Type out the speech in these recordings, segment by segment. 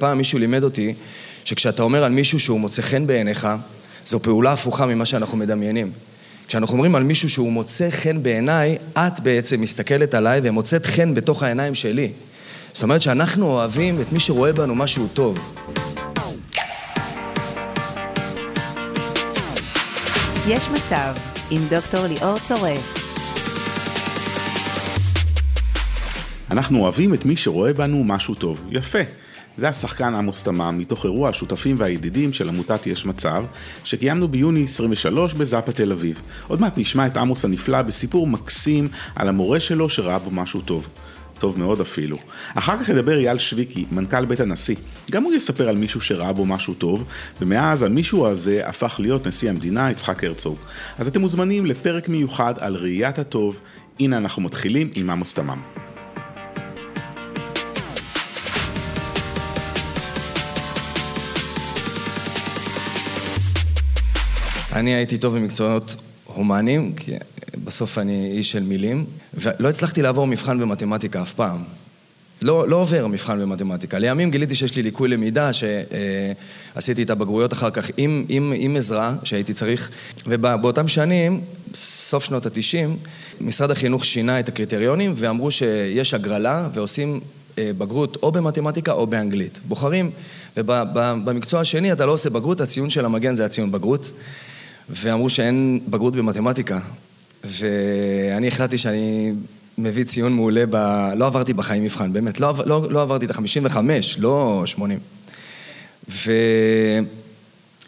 פעם מישהו לימד אותי שכשאתה אומר על מישהו שהוא מוצא חן בעיניך, זו פעולה הפוכה ממה שאנחנו מדמיינים. כשאנחנו אומרים על מישהו שהוא מוצא חן בעיניי, את בעצם מסתכלת עליי ומוצאת חן בתוך העיניים שלי. זאת אומרת שאנחנו אוהבים את מי שרואה בנו משהו טוב. יש מצב עם דוקטור ליאור צורף. אנחנו אוהבים את מי שרואה בנו משהו טוב. יפה. זה השחקן עמוס תמם, מתוך אירוע השותפים והידידים של עמותת יש מצב, שקיימנו ביוני 23 בזאפה תל אביב. עוד מעט נשמע את עמוס הנפלא בסיפור מקסים על המורה שלו שראה בו משהו טוב. טוב מאוד אפילו. אחר כך ידבר אייל שוויקי, מנכ"ל בית הנשיא. גם הוא יספר על מישהו שראה בו משהו טוב, ומאז המישהו הזה הפך להיות נשיא המדינה, יצחק הרצוג. אז אתם מוזמנים לפרק מיוחד על ראיית הטוב. הנה אנחנו מתחילים עם עמוס תמם. אני הייתי טוב במקצועות הומניים, כי בסוף אני איש של מילים, ולא הצלחתי לעבור מבחן במתמטיקה אף פעם. לא, לא עובר מבחן במתמטיקה. לימים גיליתי שיש לי ליקוי למידה, שעשיתי את הבגרויות אחר כך עם, עם, עם עזרה שהייתי צריך, ובאותם שנים, סוף שנות התשעים, משרד החינוך שינה את הקריטריונים ואמרו שיש הגרלה ועושים אה, בגרות או במתמטיקה או באנגלית. בוחרים, ובמקצוע השני אתה לא עושה בגרות, הציון של המגן זה הציון בגרות. ואמרו שאין בגרות במתמטיקה. ואני החלטתי שאני מביא ציון מעולה ב... לא עברתי בחיים מבחן, באמת, לא, לא, לא עברתי את ה-55, לא 80.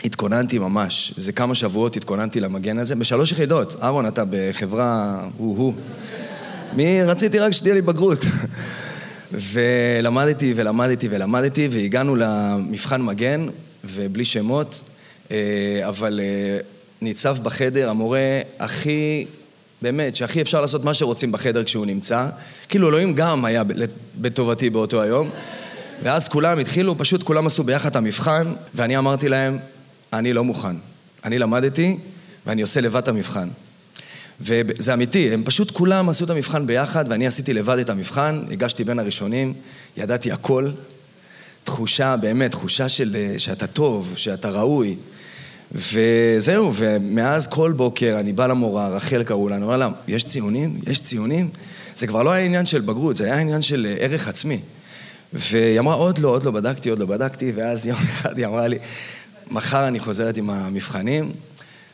והתכוננתי ממש, זה כמה שבועות התכוננתי למגן הזה, בשלוש יחידות. אהרון, אתה בחברה הוא-הוא. מי רציתי רק שתהיה לי בגרות. ולמדתי ולמדתי ולמדתי, והגענו למבחן מגן, ובלי שמות, אה, אבל אה, ניצב בחדר המורה הכי, באמת, שהכי אפשר לעשות מה שרוצים בחדר כשהוא נמצא. כאילו אלוהים גם היה בטובתי באותו היום. ואז כולם התחילו, פשוט כולם עשו ביחד את המבחן, ואני אמרתי להם, אני לא מוכן. אני למדתי, ואני עושה לבד את המבחן. וזה אמיתי, הם פשוט כולם עשו את המבחן ביחד, ואני עשיתי לבד את המבחן, הגשתי בין הראשונים, ידעתי הכל. תחושה, באמת, תחושה של שאתה טוב, שאתה ראוי. וזהו, ומאז כל בוקר אני בא למורה, רחל קראו לה, אני אומר לה, יש ציונים? יש ציונים? זה כבר לא היה עניין של בגרות, זה היה עניין של אה, ערך עצמי. והיא אמרה, עוד לא, עוד לא בדקתי, עוד לא בדקתי, ואז יום אחד היא אמרה לי, מחר אני חוזרת עם המבחנים,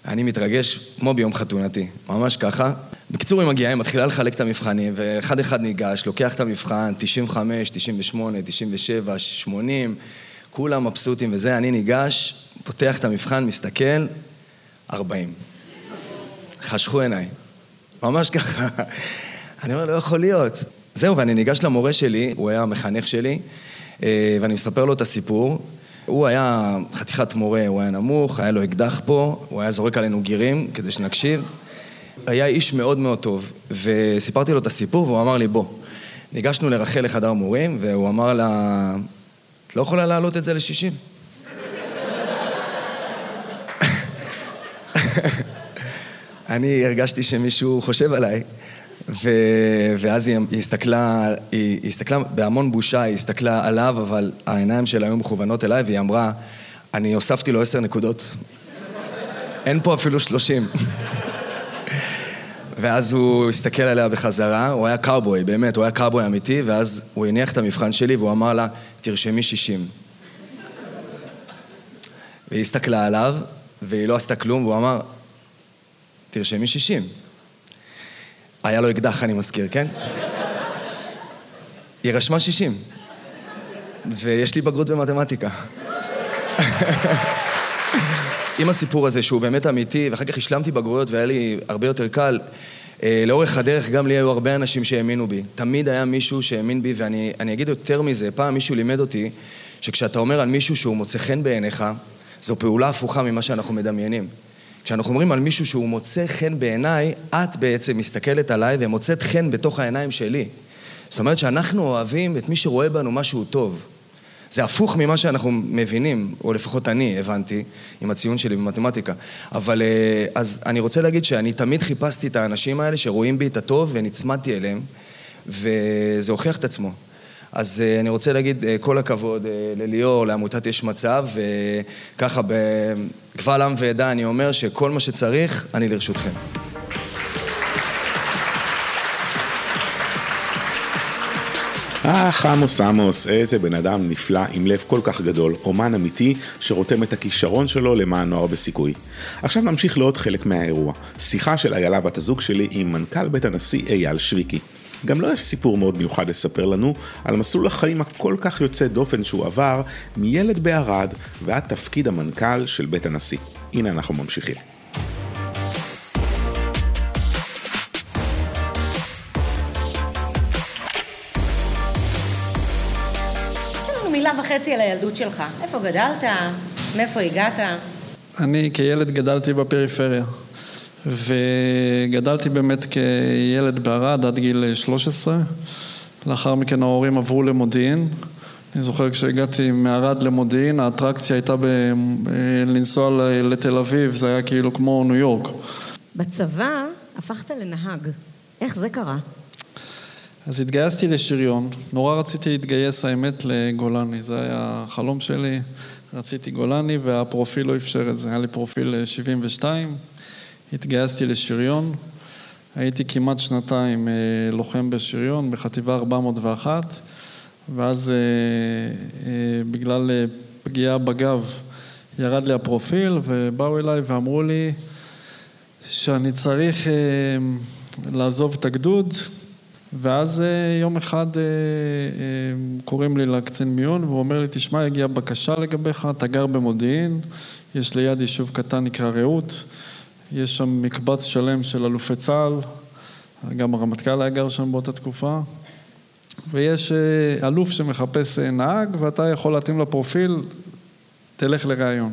אני מתרגש כמו ביום חתונתי, ממש ככה. בקיצור, היא מגיעה, היא מתחילה לחלק את המבחנים, ואחד אחד ניגש, לוקח את המבחן, 95, 98, 97, 80, כולם מבסוטים וזה, אני ניגש, פותח את המבחן, מסתכל, 40. חשכו עיניי. ממש ככה. אני אומר, לא יכול להיות. זהו, ואני ניגש למורה שלי, הוא היה המחנך שלי, אה, ואני מספר לו את הסיפור. הוא היה חתיכת מורה, הוא היה נמוך, היה לו אקדח פה, הוא היה זורק עלינו גירים כדי שנקשיב. היה איש מאוד מאוד טוב, וסיפרתי לו את הסיפור, והוא אמר לי, בוא. ניגשנו לרחל לחדר מורים, והוא אמר לה, את לא יכולה להעלות את זה ל-60? אני הרגשתי שמישהו חושב עליי, ו... ואז היא הסתכלה, היא הסתכלה בהמון בושה, היא הסתכלה עליו, אבל העיניים שלה היו מכוונות אליי, והיא אמרה, אני הוספתי לו עשר נקודות. אין פה אפילו שלושים. ואז הוא הסתכל עליה בחזרה, הוא היה קאובוי, באמת, הוא היה קאובוי אמיתי, ואז הוא הניח את המבחן שלי והוא אמר לה, תרשמי שישים. והיא הסתכלה עליו, והיא לא עשתה כלום, והוא אמר, תרשמי שישים. היה לו אקדח, אני מזכיר, כן? היא רשמה שישים. ויש לי בגרות במתמטיקה. עם הסיפור הזה, שהוא באמת אמיתי, ואחר כך השלמתי בגרויות והיה לי הרבה יותר קל. אה, לאורך הדרך גם לי היו הרבה אנשים שהאמינו בי. תמיד היה מישהו שהאמין בי, ואני אגיד יותר מזה, פעם מישהו לימד אותי שכשאתה אומר על מישהו שהוא מוצא חן בעיניך, זו פעולה הפוכה ממה שאנחנו מדמיינים. כשאנחנו אומרים על מישהו שהוא מוצא חן בעיניי, את בעצם מסתכלת עליי ומוצאת חן בתוך העיניים שלי. זאת אומרת שאנחנו אוהבים את מי שרואה בנו משהו טוב. זה הפוך ממה שאנחנו מבינים, או לפחות אני הבנתי, עם הציון שלי במתמטיקה. אבל אה, אז אני רוצה להגיד שאני תמיד חיפשתי את האנשים האלה שרואים בי את הטוב ונצמדתי אליהם, וזה הוכיח את עצמו. אז uh, אני רוצה להגיד uh, כל הכבוד uh, לליאור, לעמותת יש מצב, וככה בקבל עם ועדה אני אומר שכל מה שצריך, אני לרשותכם. אך עמוס עמוס, איזה בן אדם נפלא עם לב כל כך גדול, אומן אמיתי שרותם את הכישרון שלו למען נוער בסיכוי. עכשיו נמשיך לעוד חלק מהאירוע, שיחה של איילה בת הזוג שלי עם מנכ"ל בית הנשיא אייל שוויקי. גם לו לא יש סיפור מאוד מיוחד לספר לנו על מסלול החיים הכל כך יוצא דופן שהוא עבר מילד בערד ועד תפקיד המנכ"ל של בית הנשיא. הנה אנחנו ממשיכים. מילה וחצי על הילדות שלך. איפה גדלת? מאיפה הגעת? אני כילד גדלתי בפריפריה. וגדלתי באמת כילד בערד עד גיל 13. לאחר מכן ההורים עברו למודיעין. אני זוכר כשהגעתי מערד למודיעין, האטרקציה הייתה ב... לנסוע לתל אביב, זה היה כאילו כמו ניו יורק. בצבא הפכת לנהג. איך זה קרה? אז התגייסתי לשריון, נורא רציתי להתגייס האמת לגולני, זה היה החלום שלי, רציתי גולני והפרופיל לא אפשר את זה, היה לי פרופיל 72, התגייסתי לשריון, הייתי כמעט שנתיים אה, לוחם בשריון בחטיבה 401 ואז אה, אה, בגלל פגיעה בגב ירד לי הפרופיל ובאו אליי ואמרו לי שאני צריך לעזוב את הגדוד ואז יום אחד קוראים לי לקצין מיון והוא אומר לי, תשמע, הגיעה בקשה לגביך, אתה גר במודיעין, יש ליד יישוב קטן נקרא רעות, יש שם מקבץ שלם של אלופי צה"ל, גם הרמטכ"ל היה גר שם באותה תקופה, ויש אלוף שמחפש נהג ואתה יכול להתאים לפרופיל, תלך לראיון.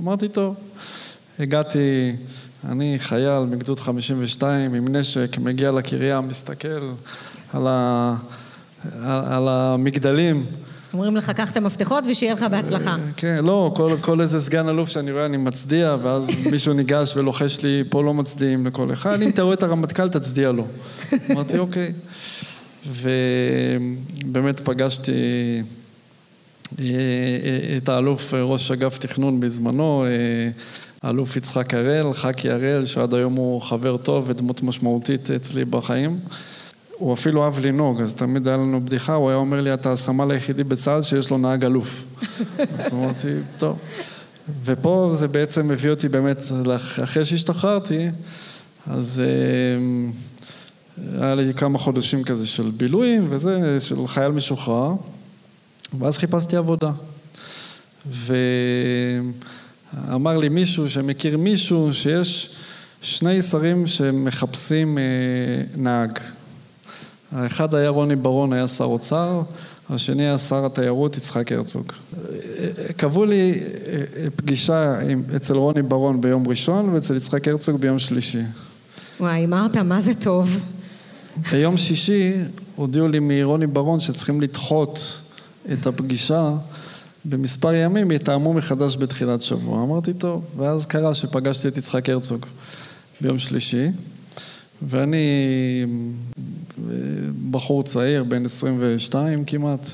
אמרתי, טוב. הגעתי, אני חייל מגדוד 52 עם נשק, מגיע לקריה, מסתכל על, ה, על המגדלים. אומרים לך, קח את המפתחות ושיהיה לך בהצלחה. כן, לא, כל, כל איזה סגן אלוף שאני רואה, אני מצדיע, ואז מישהו ניגש ולוחש לי, פה לא מצדיעים לכל אחד, אם אתה רואה את הרמטכ"ל, תצדיע לו. אמרתי, אוקיי. ובאמת פגשתי אה, אה, את האלוף ראש אגף תכנון בזמנו, אה, האלוף יצחק הראל, ח"כי הראל, שעד היום הוא חבר טוב ודמות משמעותית אצלי בחיים. הוא אפילו אהב לנהוג, אז תמיד היה לנו בדיחה, הוא היה אומר לי, אתה הסמל היחידי בצה"ל שיש לו נהג אלוף. אז אמרתי, טוב. ופה זה בעצם מביא אותי באמת, אחרי שהשתחררתי, אז היה לי כמה חודשים כזה של בילויים וזה, של חייל משוחרר, ואז חיפשתי עבודה. ואמר לי מישהו שמכיר מישהו שיש שני שרים שמחפשים נהג. האחד היה רוני ברון, היה שר אוצר, השני היה שר התיירות יצחק הרצוג. קבעו לי פגישה אצל רוני ברון ביום ראשון ואצל יצחק הרצוג ביום שלישי. וואי, אמרת, מה זה טוב. ביום שישי הודיעו לי מרוני ברון שצריכים לדחות את הפגישה במספר ימים, יתאמו מחדש בתחילת שבוע. אמרתי, טוב, ואז קרה שפגשתי את יצחק הרצוג ביום שלישי, ואני בחור צעיר, בן 22 כמעט,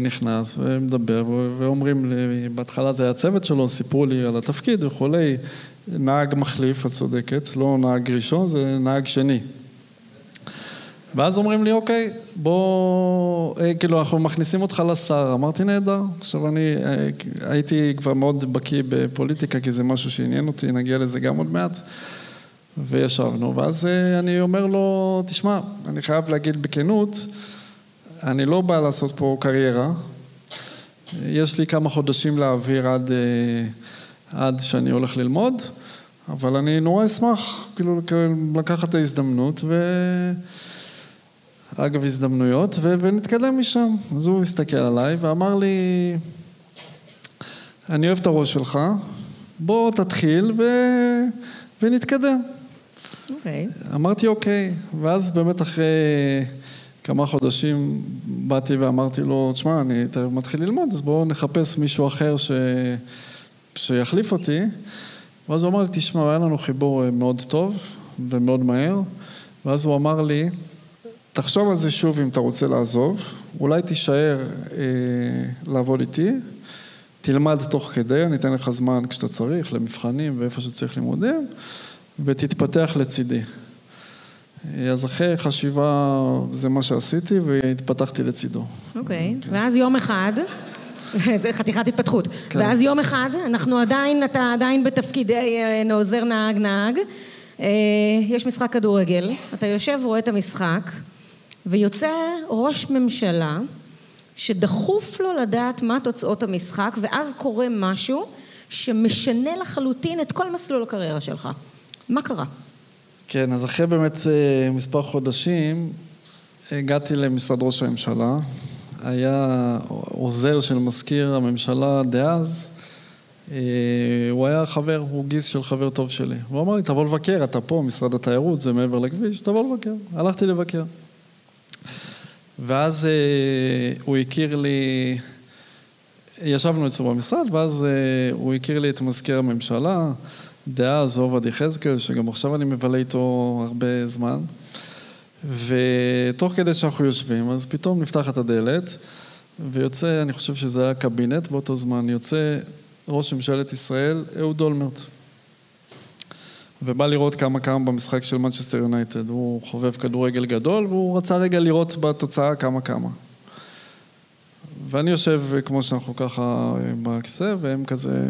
נכנס ומדבר, ואומרים לי, בהתחלה זה היה הצוות שלו, סיפרו לי על התפקיד וכולי, נהג מחליף, את צודקת, לא נהג ראשון, זה נהג שני. ואז אומרים לי, אוקיי, בוא, כאילו, אנחנו מכניסים אותך לשר. אמרתי, נהדר. עכשיו, אני הייתי כבר מאוד בקיא בפוליטיקה, כי זה משהו שעניין אותי, נגיע לזה גם עוד מעט. וישבנו, ואז אני אומר לו, תשמע, אני חייב להגיד בכנות, אני לא בא לעשות פה קריירה. יש לי כמה חודשים להעביר עד, עד שאני הולך ללמוד, אבל אני נורא אשמח, כאילו, לקחת את ההזדמנות ו... אגב הזדמנויות, ו- ונתקדם משם. אז הוא הסתכל עליי ואמר לי, אני אוהב את הראש שלך, בוא תתחיל ו- ונתקדם. אוקיי. Okay. אמרתי אוקיי, ואז באמת אחרי כמה חודשים באתי ואמרתי לו, תשמע, אני מתחיל ללמוד, אז בואו נחפש מישהו אחר ש... שיחליף אותי. ואז הוא אמר לי, תשמע, היה לנו חיבור מאוד טוב ומאוד מהר, ואז הוא אמר לי, תחשוב על זה שוב אם אתה רוצה לעזוב, אולי תישאר אה, לעבוד איתי, תלמד תוך כדי, אני אתן לך זמן כשאתה צריך, למבחנים ואיפה שצריך לימודים, ותתפתח לצידי. אז אחרי חשיבה זה מה שעשיתי והתפתחתי לצידו. אוקיי, okay. ואז יום אחד, זה חתיכת התפתחות, כן. ואז יום אחד, אנחנו עדיין, אתה עדיין בתפקידי אה, עוזר נהג נהג, אה, יש משחק כדורגל, אתה יושב רואה את המשחק, ויוצא ראש ממשלה שדחוף לו לדעת מה תוצאות המשחק, ואז קורה משהו שמשנה לחלוטין את כל מסלול הקריירה שלך. מה קרה? כן, אז אחרי באמת אה, מספר חודשים הגעתי למשרד ראש הממשלה, היה עוזר של מזכיר הממשלה דאז, אה, הוא היה חבר, הוא גיס של חבר טוב שלי. הוא אמר לי, תבוא לבקר, אתה פה, משרד התיירות, זה מעבר לכביש, תבוא לבקר. הלכתי לבקר. ואז אה, הוא הכיר לי, ישבנו אצלו במשרד, ואז הוא הכיר לי את מזכיר הממשלה. דאז עובד יחזקאל, שגם עכשיו אני מבלה איתו הרבה זמן. ותוך כדי שאנחנו יושבים, אז פתאום נפתחת הדלת, ויוצא, אני חושב שזה היה קבינט באותו זמן, יוצא ראש ממשלת ישראל, אהוד אולמרט. ובא לראות כמה כמה במשחק של מנצ'סטר יונייטד. הוא חובב כדורגל גדול, והוא רצה רגע לראות בתוצאה כמה כמה. ואני יושב כמו שאנחנו ככה בכיסא, והם כזה,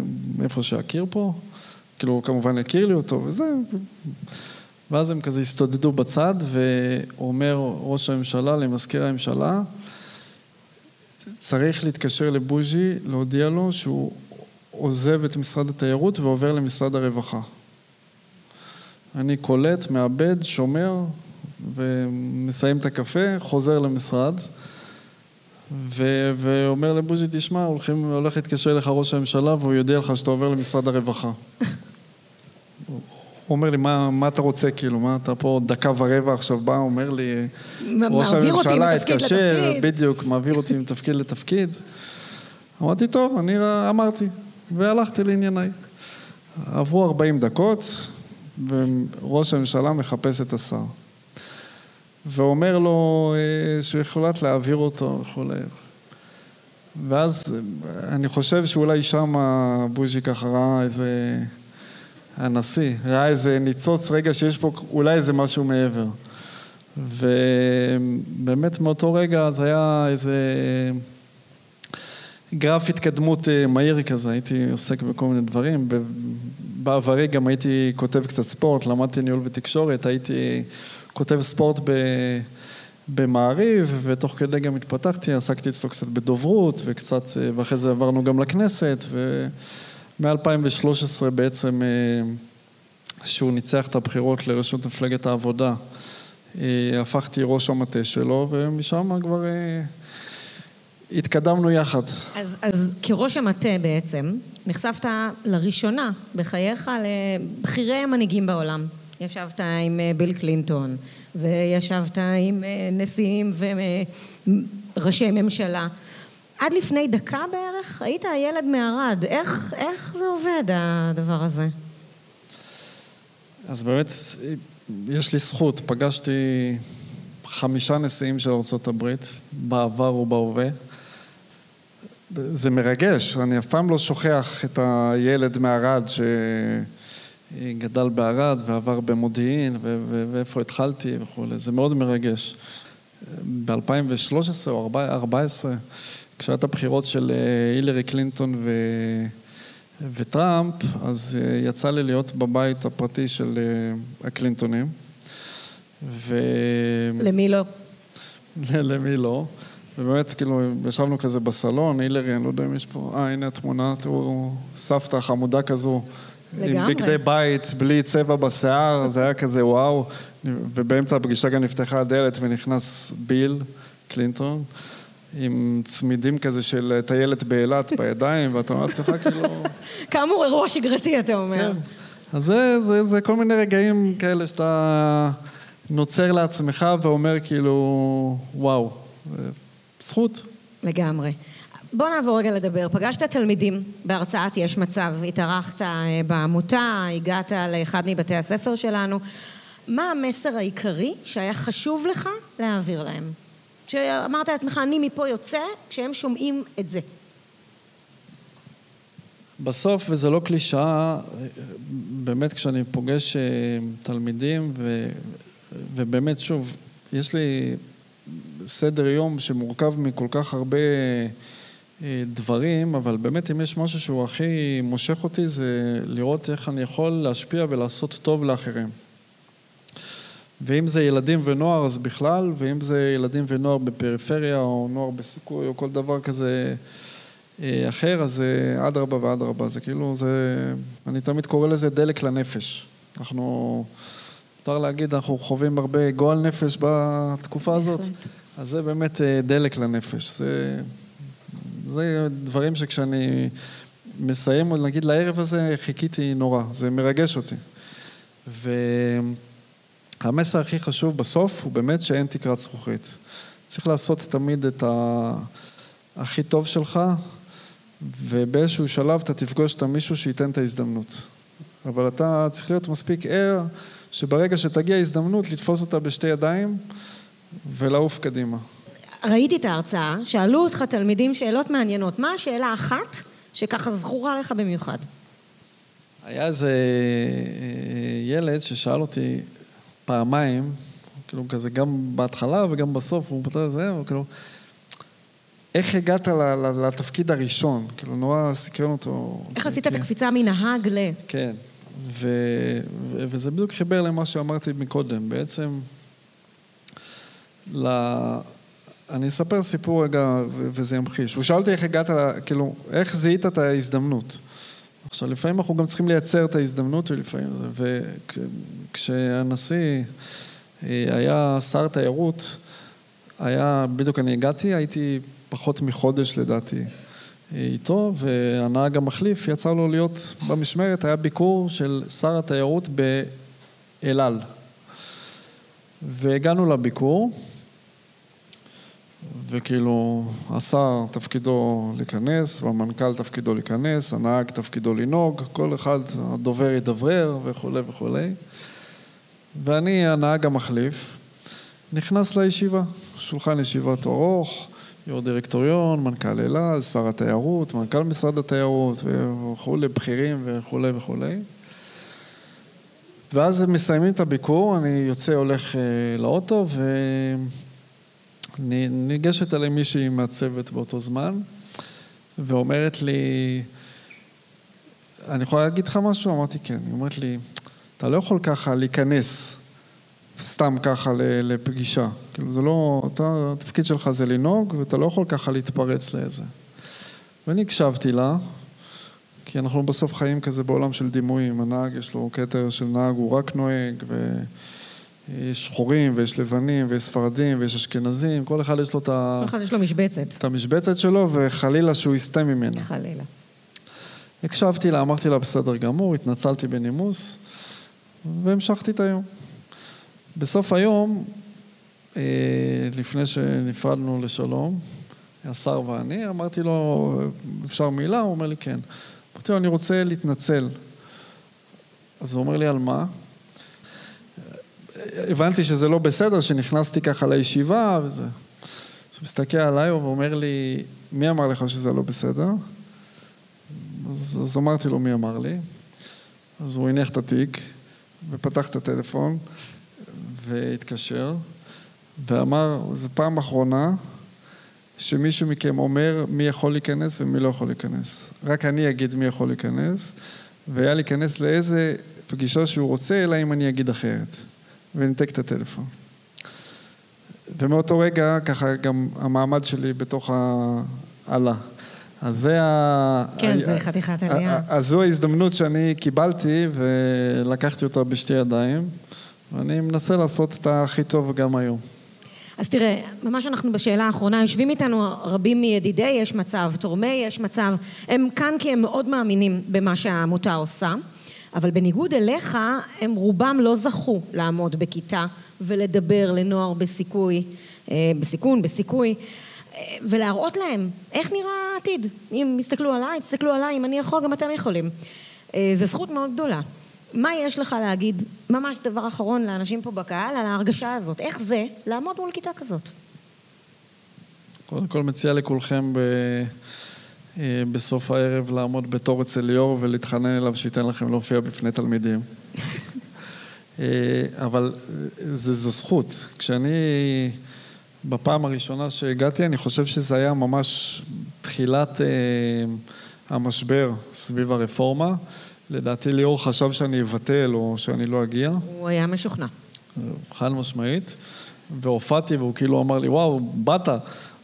איפה שהקיר פה, כאילו, כמובן הכיר לי אותו וזה, ואז הם כזה הסתודדו בצד, ואומר ראש הממשלה למזכיר הממשלה, צריך להתקשר לבוז'י, להודיע לו שהוא עוזב את משרד התיירות ועובר למשרד הרווחה. אני קולט, מאבד, שומר, ומסיים את הקפה, חוזר למשרד. ו- ואומר לבוז'י, תשמע, הולכים, הולך להתקשר אליך ראש הממשלה והוא יודיע לך שאתה עובר למשרד הרווחה. הוא אומר לי, מה, מה אתה רוצה, כאילו, מה אתה פה דקה ורבע עכשיו בא, אומר לי, ראש הממשלה התקשר, בדיוק, מעביר אותי מתפקיד לתפקיד. אמרתי, טוב, אני אמרתי, והלכתי לענייניי. עברו 40 דקות, וראש הממשלה מחפש את השר. ואומר לו אה, שהוא יחולט להעביר אותו וכולי. ואז אני חושב שאולי שם בוז'י ככה ראה איזה... הנשיא, ראה איזה ניצוץ רגע שיש פה אולי איזה משהו מעבר. ובאמת מאותו רגע זה היה איזה גרף התקדמות אה, מהיר כזה, הייתי עוסק בכל מיני דברים. בעברי גם הייתי כותב קצת ספורט, למדתי ניהול ותקשורת, הייתי כותב ספורט ב... במעריב, ותוך כדי גם התפתחתי, עסקתי אצלו קצת בדוברות, וקצת, אה, ואחרי זה עברנו גם לכנסת, ו... מ-2013 בעצם, אה, שהוא ניצח את הבחירות לראשות מפלגת העבודה, אה, הפכתי ראש המטה שלו, ומשם כבר אה, התקדמנו יחד. אז, אז כראש המטה בעצם, נחשפת לראשונה בחייך לבכירי המנהיגים בעולם. ישבת עם ביל קלינטון, וישבת עם נשיאים וראשי ממשלה. עד לפני דקה בערך היית הילד מערד. איך, איך זה עובד, הדבר הזה? אז באמת, יש לי זכות. פגשתי חמישה נשיאים של ארה"ב, בעבר ובהווה. זה מרגש, אני אף פעם לא שוכח את הילד מערד שגדל בערד ועבר במודיעין ואיפה התחלתי וכולי, זה מאוד מרגש. ב-2013 או 2014 כשהיית הבחירות של אה, הילרי קלינטון ו... וטראמפ, אז אה, יצא לי להיות בבית הפרטי של אה, הקלינטונים. ו... למי לא? למי לא. ובאמת, כאילו, ישבנו כזה בסלון, הילרי, אני לא יודע אם יש פה, אה, הנה התמונה, תראו, סבתא חמודה כזו. לגמרי. עם בגדי בית, בלי צבע בשיער, זה היה כזה וואו. ובאמצע הפגישה גם נפתחה הדלת ונכנס ביל קלינטון. עם צמידים כזה של טיילת באילת בידיים, ואתה אומר לעצמך כאילו... כאמור, אירוע שגרתי, אתה אומר. כן. אז זה, זה, זה כל מיני רגעים כאלה שאתה נוצר לעצמך ואומר כאילו, וואו, זכות. לגמרי. בוא נעבור רגע לדבר. פגשת תלמידים בהרצאת יש מצב, התארחת אה, בעמותה, הגעת לאחד מבתי הספר שלנו. מה המסר העיקרי שהיה חשוב לך להעביר להם? שאמרת לעצמך, אני מפה יוצא, כשהם שומעים את זה. בסוף, וזה לא קלישאה, באמת כשאני פוגש אה, תלמידים, ו, ובאמת, שוב, יש לי סדר יום שמורכב מכל כך הרבה אה, דברים, אבל באמת אם יש משהו שהוא הכי מושך אותי זה לראות איך אני יכול להשפיע ולעשות טוב לאחרים. ואם זה ילדים ונוער אז בכלל, ואם זה ילדים ונוער בפריפריה או נוער בסיכוי או כל דבר כזה אה, אחר, אז זה אדרבה ואדרבה, זה כאילו, זה, אני תמיד קורא לזה דלק לנפש. אנחנו, מותר להגיד, אנחנו חווים הרבה גועל נפש בתקופה הזאת, אז זה באמת אה, דלק לנפש. זה, זה דברים שכשאני מסיים, נגיד לערב הזה, חיכיתי נורא, זה מרגש אותי. והמסר הכי חשוב בסוף הוא באמת שאין תקרת זכוכית. צריך לעשות תמיד את הכי טוב שלך, ובאיזשהו שלב אתה תפגוש את המישהו שייתן את ההזדמנות. אבל אתה צריך להיות מספיק ער, שברגע שתגיע הזדמנות, לתפוס אותה בשתי ידיים ולעוף קדימה. ראיתי את ההרצאה, שאלו אותך תלמידים שאלות מעניינות. מה השאלה האחת שככה זכורה לך במיוחד? היה איזה אה, ילד ששאל אותי פעמיים, כאילו כזה גם בהתחלה וגם בסוף, הוא פתר את זה, הוא כאילו, איך הגעת לתפקיד הראשון? כאילו, נורא סקרן אותו. איך עשית את הקפיצה מנהג ל... כן, ו... וזה בדיוק חיבר למה שאמרתי מקודם. בעצם, ל... אני אספר סיפור רגע וזה ימחיש. הוא שאל אותי איך הגעת, כאילו, איך זיהית את ההזדמנות. עכשיו, לפעמים אנחנו גם צריכים לייצר את ההזדמנות ולפעמים זה, וכשהנשיא אה, היה שר תיירות, היה, בדיוק אני הגעתי, הייתי פחות מחודש לדעתי איתו, והנהג המחליף יצא לו להיות במשמרת, היה ביקור של שר התיירות באלעל. והגענו לביקור, וכאילו השר תפקידו להיכנס, והמנכ"ל תפקידו להיכנס, הנהג תפקידו לנהוג, כל אחד, הדובר ידברר וכולי וכולי. ואני, הנהג המחליף, נכנס לישיבה, שולחן ישיבת ארוך, יו"ר דירקטוריון, מנכ"ל אלעד, שר התיירות, מנכ"ל משרד התיירות וכולי, בכירים וכולי וכולי. ואז מסיימים את הביקור, אני יוצא, הולך אה, לאוטו, וניגשת אליי מישהי מהצוות באותו זמן, ואומרת לי, אני יכולה להגיד לך משהו? אמרתי כן. היא אומרת לי, אתה לא יכול ככה להיכנס סתם ככה לפגישה. כאילו זה לא, אתה, התפקיד שלך זה לנהוג, ואתה לא יכול ככה להתפרץ לאיזה. ואני הקשבתי לה, כי אנחנו בסוף חיים כזה בעולם של דימויים. הנהג יש לו כתר של נהג, הוא רק נוהג, ויש שחורים, ויש לבנים, ויש ספרדים, ויש אשכנזים, כל אחד יש לו את ה... כל אחד יש לו משבצת. את המשבצת שלו, וחלילה שהוא יסטה ממנה. חלילה. הקשבתי לה, אמרתי לה בסדר גמור, התנצלתי בנימוס, והמשכתי את היום. בסוף היום, אה, לפני שנפרדנו לשלום, השר ואני, אמרתי לו, אפשר מילה? הוא אומר לי, כן. אמרתי לו, אני רוצה להתנצל. אז הוא אומר לי, על מה? הבנתי שזה לא בסדר, שנכנסתי ככה לישיבה וזה. אז הוא מסתכל עליי ואומר לי, מי אמר לך שזה לא בסדר? אז, אז אמרתי לו, מי אמר לי? אז הוא הניח את התיק ופתח את הטלפון והתקשר ואמר, זו פעם אחרונה שמישהו מכם אומר מי יכול להיכנס ומי לא יכול להיכנס. רק אני אגיד מי יכול להיכנס, והיה להיכנס לאיזה פגישה שהוא רוצה, אלא אם אני אגיד אחרת. וניתק את הטלפון. ומאותו רגע, ככה גם המעמד שלי בתוך ה... עלה. אז זה ה... כן, ה... זה חתיכת עלייה. אז זו ההזדמנות שאני קיבלתי ולקחתי אותה בשתי ידיים. ואני מנסה לעשות את הכי טוב גם היום. אז תראה, ממש אנחנו בשאלה האחרונה, יושבים איתנו רבים מידידי יש מצב, תורמי יש מצב, הם כאן כי הם מאוד מאמינים במה שהעמותה עושה, אבל בניגוד אליך, הם רובם לא זכו לעמוד בכיתה ולדבר לנוער בסיכוי, אה, בסיכון, בסיכוי, אה, ולהראות להם איך נראה העתיד. אם יסתכלו עליי, תסתכלו עליי, אם אני יכול, גם אתם יכולים. אה, זו זכות מאוד גדולה. מה יש לך להגיד, ממש דבר אחרון לאנשים פה בקהל, על ההרגשה הזאת? איך זה לעמוד מול כיתה כזאת? קודם כל מציע לכולכם ב... אה, בסוף הערב לעמוד בתור אצל ליאור ולהתחנן אליו שייתן לכם להופיע בפני תלמידים. אה, אבל זה, זו זכות. כשאני, בפעם הראשונה שהגעתי, אני חושב שזה היה ממש תחילת אה, המשבר סביב הרפורמה. לדעתי ליאור חשב שאני אבטל או שאני לא אגיע. הוא היה משוכנע. חד משמעית. והופעתי והוא כאילו אמר לי, וואו, באת.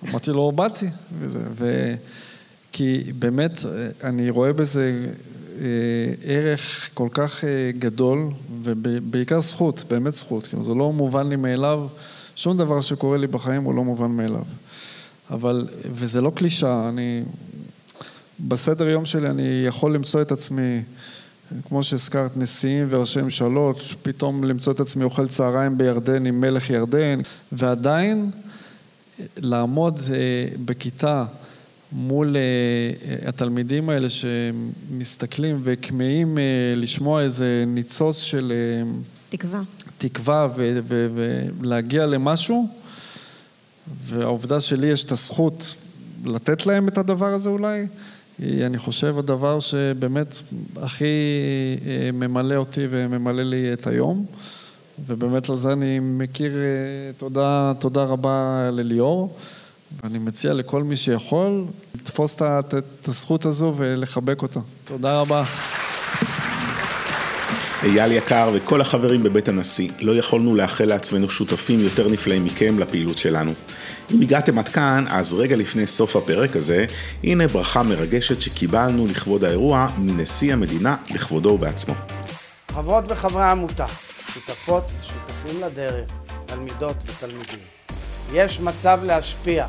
אמרתי לו, באתי. וזה, ו... כי באמת, אני רואה בזה אה, ערך כל כך אה, גדול, ובעיקר זכות, באמת זכות. כאילו, זה לא מובן לי מאליו, שום דבר שקורה לי בחיים הוא לא מובן מאליו. אבל, וזה לא קלישאה, אני... בסדר יום שלי אני יכול למצוא את עצמי, כמו שהזכרת, נשיאים וראשי ממשלות, פתאום למצוא את עצמי אוכל צהריים בירדן עם מלך ירדן, ועדיין לעמוד אה, בכיתה מול התלמידים האלה שמסתכלים וכמהים לשמוע איזה ניצוץ של... תקווה. תקווה ולהגיע למשהו, והעובדה שלי יש את הזכות לתת להם את הדבר הזה אולי, היא, אני חושב, הדבר שבאמת הכי ממלא אותי וממלא לי את היום. ובאמת לזה אני מכיר תודה, תודה רבה לליאור. ואני מציע לכל מי שיכול לתפוס את הזכות הזו ולחבק אותה. תודה רבה. אייל יקר וכל החברים בבית הנשיא, לא יכולנו לאחל לעצמנו שותפים יותר נפלאים מכם לפעילות שלנו. אם הגעתם עד כאן, אז רגע לפני סוף הפרק הזה, הנה ברכה מרגשת שקיבלנו לכבוד האירוע מנשיא המדינה בכבודו ובעצמו. חברות וחברי העמותה, שותפות ושותפים לדרך, תלמידות ותלמידים. יש מצב להשפיע,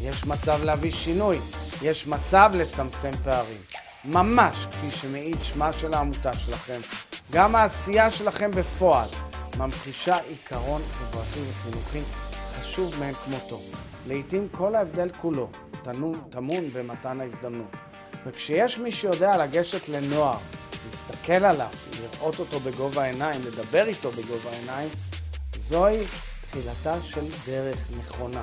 יש מצב להביא שינוי, יש מצב לצמצם פערים. ממש כפי שמעיד שמה של העמותה שלכם, גם העשייה שלכם בפועל ממחישה עיקרון חברתי וחינוכי חשוב מאין כמותו. לעתים כל ההבדל כולו טמון במתן ההזדמנות. וכשיש מי שיודע לגשת לנוער, להסתכל עליו, לראות אותו בגובה העיניים, לדבר איתו בגובה העיניים, זוהי תחילתה של דרך נכונה,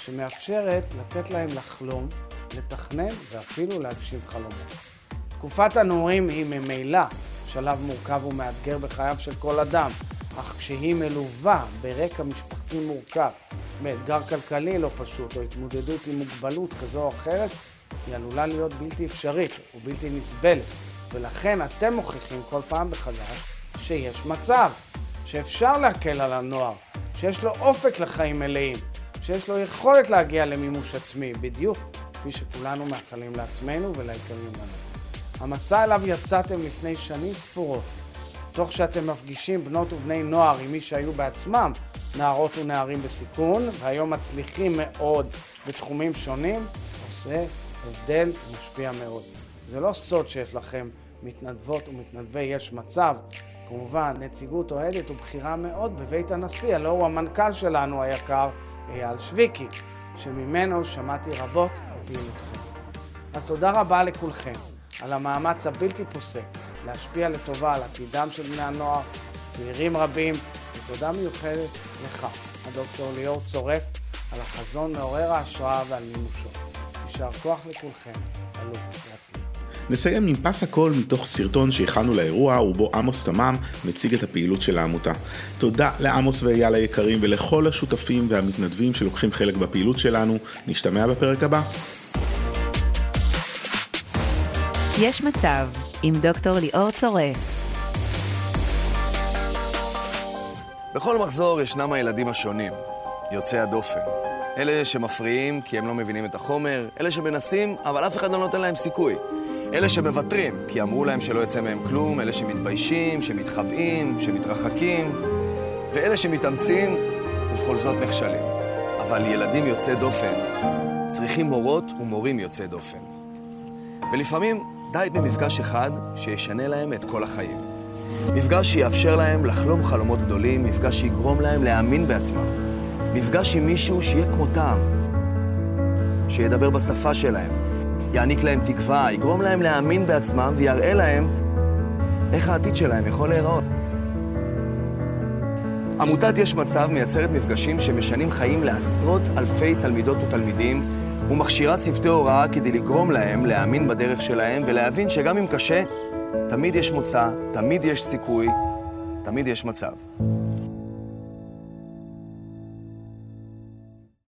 שמאפשרת לתת להם לחלום, לתכנן ואפילו להגשים חלומות. תקופת הנעורים היא ממילא שלב מורכב ומאתגר בחייו של כל אדם, אך כשהיא מלווה ברקע משפחתי מורכב, מאתגר כלכלי לא פשוט או התמודדות עם מוגבלות כזו או אחרת, היא עלולה להיות בלתי אפשרית ובלתי נסבלת, ולכן אתם מוכיחים כל פעם מחדש שיש מצב, שאפשר להקל על הנוער, שיש לו אופק לחיים מלאים, שיש לו יכולת להגיע למימוש עצמי, בדיוק כפי שכולנו מאחלים לעצמנו וליקרים לנו. המסע אליו יצאתם לפני שנים ספורות, תוך שאתם מפגישים בנות ובני נוער עם מי שהיו בעצמם נערות ונערים בסיכון, והיום מצליחים מאוד בתחומים שונים, עושה הבדל ומשפיע מאוד. זה לא סוד שיש לכם מתנדבות ומתנדבי יש מצב, כמובן, נציגות אוהדת ובכירה מאוד בבית הנשיא, הלא הוא המנכ"ל שלנו היקר, אייל שוויקי, שממנו שמעתי רבות על פעילותכם. אז תודה רבה לכולכם על המאמץ הבלתי פוסק להשפיע לטובה על עתידם של בני הנוער, צעירים רבים, ותודה מיוחדת לך, הדוקטור ליאור צורף, על החזון מעורר ההשראה ועל מימושו. יישר כוח לכולכם, להצליח. נסיים עם פס הקול מתוך סרטון שהכנו לאירוע ובו עמוס תמם מציג את הפעילות של העמותה. תודה לעמוס ואייל היקרים ולכל השותפים והמתנדבים שלוקחים חלק בפעילות שלנו. נשתמע בפרק הבא. יש מצב עם דוקטור ליאור צורף. בכל מחזור ישנם הילדים השונים, יוצאי הדופן. אלה שמפריעים כי הם לא מבינים את החומר, אלה שמנסים, אבל אף אחד לא נותן להם סיכוי. אלה שמוותרים, כי אמרו להם שלא יצא מהם כלום, אלה שמתביישים, שמתחבאים, שמתרחקים, ואלה שמתאמצים ובכל זאת נכשלים. אבל ילדים יוצאי דופן צריכים מורות ומורים יוצאי דופן. ולפעמים די במפגש אחד שישנה להם את כל החיים. מפגש שיאפשר להם לחלום חלומות גדולים, מפגש שיגרום להם להאמין בעצמם. מפגש עם מישהו שיהיה כמותם, שידבר בשפה שלהם, יעניק להם תקווה, יגרום להם להאמין בעצמם ויראה להם איך העתיד שלהם יכול להיראות. עמותת יש מצב מייצרת מפגשים שמשנים חיים לעשרות אלפי תלמידות ותלמידים ומכשירה צוותי הוראה כדי לגרום להם להאמין בדרך שלהם ולהבין שגם אם קשה, תמיד יש מוצא, תמיד יש סיכוי, תמיד יש מצב.